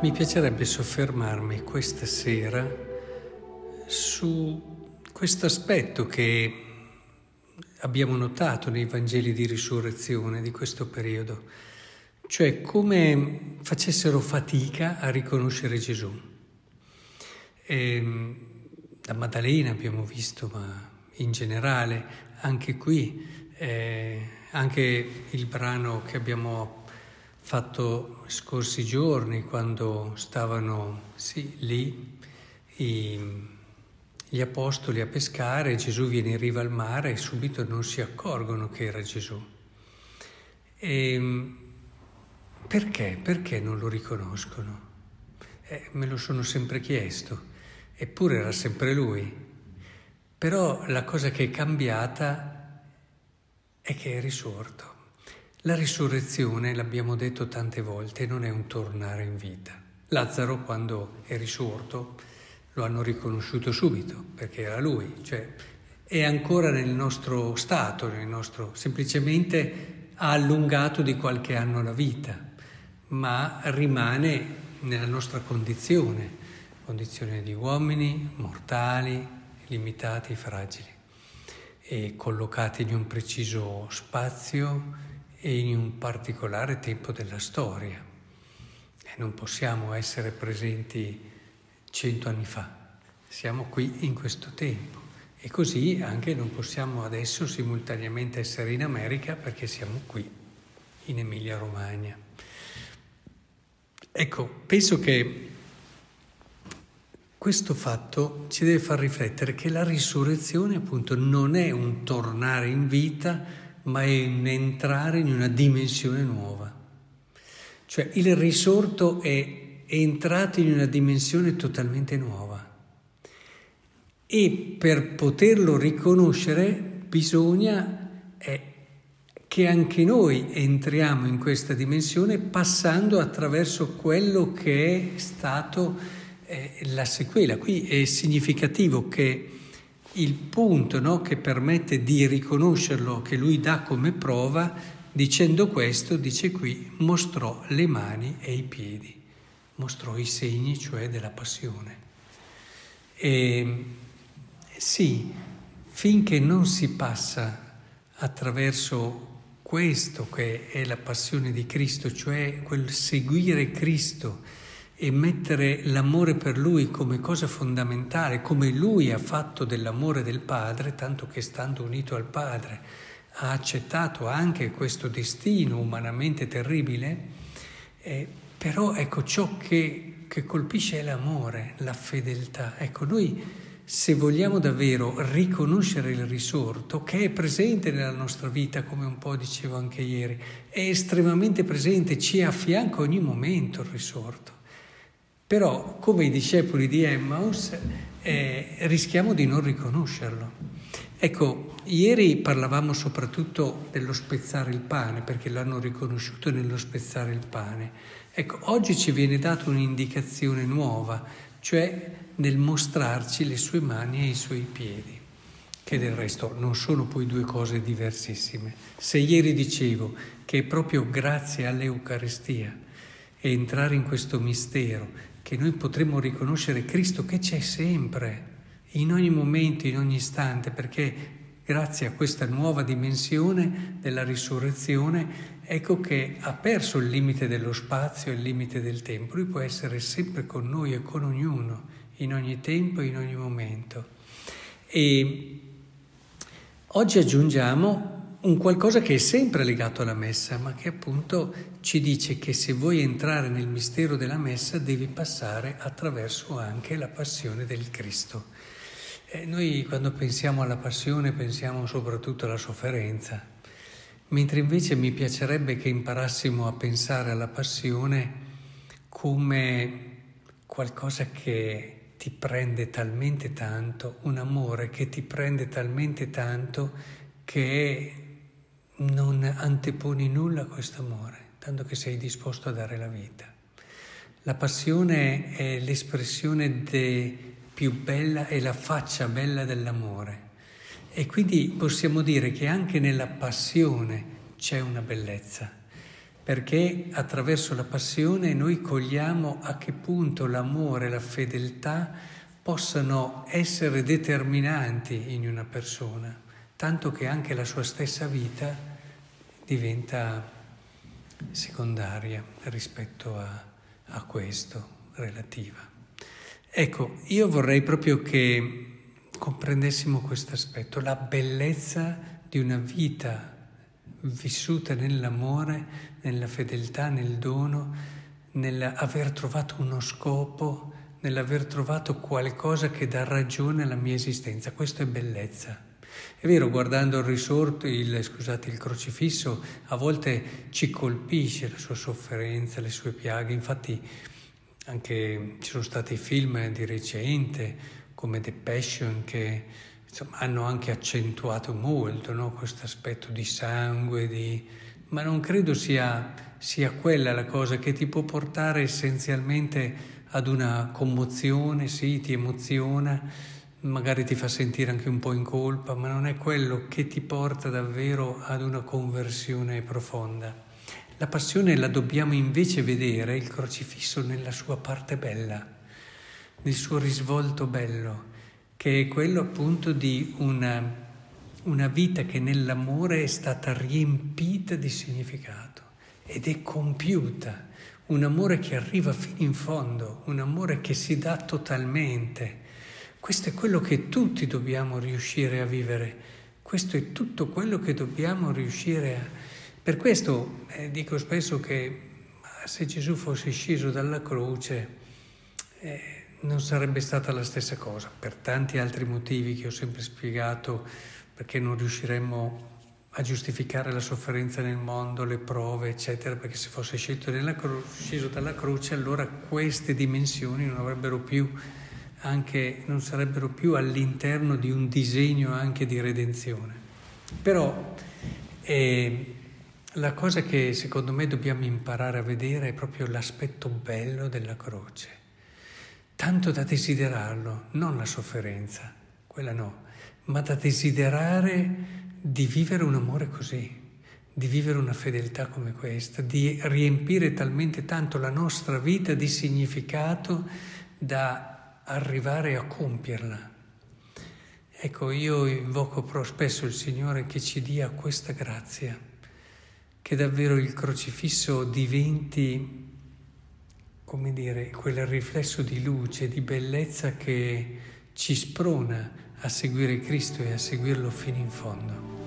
Mi piacerebbe soffermarmi questa sera su questo aspetto che abbiamo notato nei Vangeli di risurrezione di questo periodo, cioè come facessero fatica a riconoscere Gesù. E, ehm, da Maddalena abbiamo visto, ma in generale anche qui, eh, anche il brano che abbiamo fatto scorsi giorni quando stavano sì, lì i, gli apostoli a pescare, Gesù viene in riva al mare e subito non si accorgono che era Gesù. E, ehm, perché? Perché non lo riconoscono? Eh, me lo sono sempre chiesto, eppure era sempre lui. Però la cosa che è cambiata è che è risorto. La risurrezione, l'abbiamo detto tante volte, non è un tornare in vita. Lazzaro quando è risorto lo hanno riconosciuto subito perché era lui, cioè è ancora nel nostro stato, nel nostro, semplicemente ha allungato di qualche anno la vita, ma rimane nella nostra condizione, condizione di uomini mortali, limitati, fragili e collocati in un preciso spazio e in un particolare tempo della storia. E non possiamo essere presenti cento anni fa, siamo qui in questo tempo. E così anche non possiamo adesso simultaneamente essere in America perché siamo qui, in Emilia-Romagna. Ecco, penso che questo fatto ci deve far riflettere che la risurrezione appunto non è un tornare in vita, ma è un entrare in una dimensione nuova. Cioè il risorto è entrato in una dimensione totalmente nuova e per poterlo riconoscere bisogna eh, che anche noi entriamo in questa dimensione passando attraverso quello che è stato eh, la sequela. Qui è significativo che il punto no, che permette di riconoscerlo, che lui dà come prova, dicendo questo, dice qui, mostrò le mani e i piedi, mostrò i segni, cioè della passione. E, sì, finché non si passa attraverso questo che è la passione di Cristo, cioè quel seguire Cristo, e mettere l'amore per lui come cosa fondamentale, come lui ha fatto dell'amore del Padre, tanto che stando unito al Padre ha accettato anche questo destino umanamente terribile, eh, però ecco ciò che, che colpisce è l'amore, la fedeltà. Ecco, noi se vogliamo davvero riconoscere il risorto, che è presente nella nostra vita, come un po' dicevo anche ieri, è estremamente presente, ci affianca ogni momento il risorto. Però, come i discepoli di Emmaus, eh, rischiamo di non riconoscerlo. Ecco, ieri parlavamo soprattutto dello spezzare il pane, perché l'hanno riconosciuto nello spezzare il pane. Ecco, oggi ci viene data un'indicazione nuova, cioè nel mostrarci le sue mani e i suoi piedi, che del resto non sono poi due cose diversissime. Se ieri dicevo che è proprio grazie all'Eucaristia e entrare in questo mistero che noi potremmo riconoscere Cristo che c'è sempre, in ogni momento, in ogni istante, perché grazie a questa nuova dimensione della risurrezione, ecco che ha perso il limite dello spazio il limite del tempo. Lui può essere sempre con noi e con ognuno, in ogni tempo in ogni momento. E oggi aggiungiamo un qualcosa che è sempre legato alla messa, ma che appunto ci dice che se vuoi entrare nel mistero della messa devi passare attraverso anche la passione del Cristo. E noi quando pensiamo alla passione pensiamo soprattutto alla sofferenza, mentre invece mi piacerebbe che imparassimo a pensare alla passione come qualcosa che ti prende talmente tanto, un amore che ti prende talmente tanto che non anteponi nulla a questo amore, tanto che sei disposto a dare la vita. La passione è l'espressione più bella e la faccia bella dell'amore. E quindi possiamo dire che anche nella passione c'è una bellezza, perché attraverso la passione noi cogliamo a che punto l'amore la fedeltà possano essere determinanti in una persona, tanto che anche la sua stessa vita diventa secondaria rispetto a, a questo, relativa. Ecco, io vorrei proprio che comprendessimo questo aspetto, la bellezza di una vita vissuta nell'amore, nella fedeltà, nel dono, nell'aver trovato uno scopo, nell'aver trovato qualcosa che dà ragione alla mia esistenza. Questo è bellezza. È vero, guardando il risorto, il, scusate, il crocifisso, a volte ci colpisce la sua sofferenza, le sue piaghe. Infatti anche ci sono stati film di recente come The Passion che insomma, hanno anche accentuato molto no? questo aspetto di sangue, di... ma non credo sia, sia quella la cosa che ti può portare essenzialmente ad una commozione, sì, ti emoziona, magari ti fa sentire anche un po' in colpa, ma non è quello che ti porta davvero ad una conversione profonda. La passione la dobbiamo invece vedere, il crocifisso, nella sua parte bella, nel suo risvolto bello che è quello appunto di una, una vita che nell'amore è stata riempita di significato ed è compiuta, un amore che arriva fino in fondo, un amore che si dà totalmente. Questo è quello che tutti dobbiamo riuscire a vivere, questo è tutto quello che dobbiamo riuscire a... Per questo eh, dico spesso che se Gesù fosse sceso dalla croce, eh, non sarebbe stata la stessa cosa, per tanti altri motivi che ho sempre spiegato, perché non riusciremmo a giustificare la sofferenza nel mondo, le prove, eccetera, perché se fosse cro- sceso dalla croce allora queste dimensioni non avrebbero più anche, non sarebbero più all'interno di un disegno anche di redenzione. Però eh, la cosa che secondo me dobbiamo imparare a vedere è proprio l'aspetto bello della croce tanto da desiderarlo, non la sofferenza, quella no, ma da desiderare di vivere un amore così, di vivere una fedeltà come questa, di riempire talmente tanto la nostra vita di significato da arrivare a compierla. Ecco, io invoco spesso il Signore che ci dia questa grazia, che davvero il crocifisso diventi come dire, quel riflesso di luce, di bellezza che ci sprona a seguire Cristo e a seguirlo fino in fondo.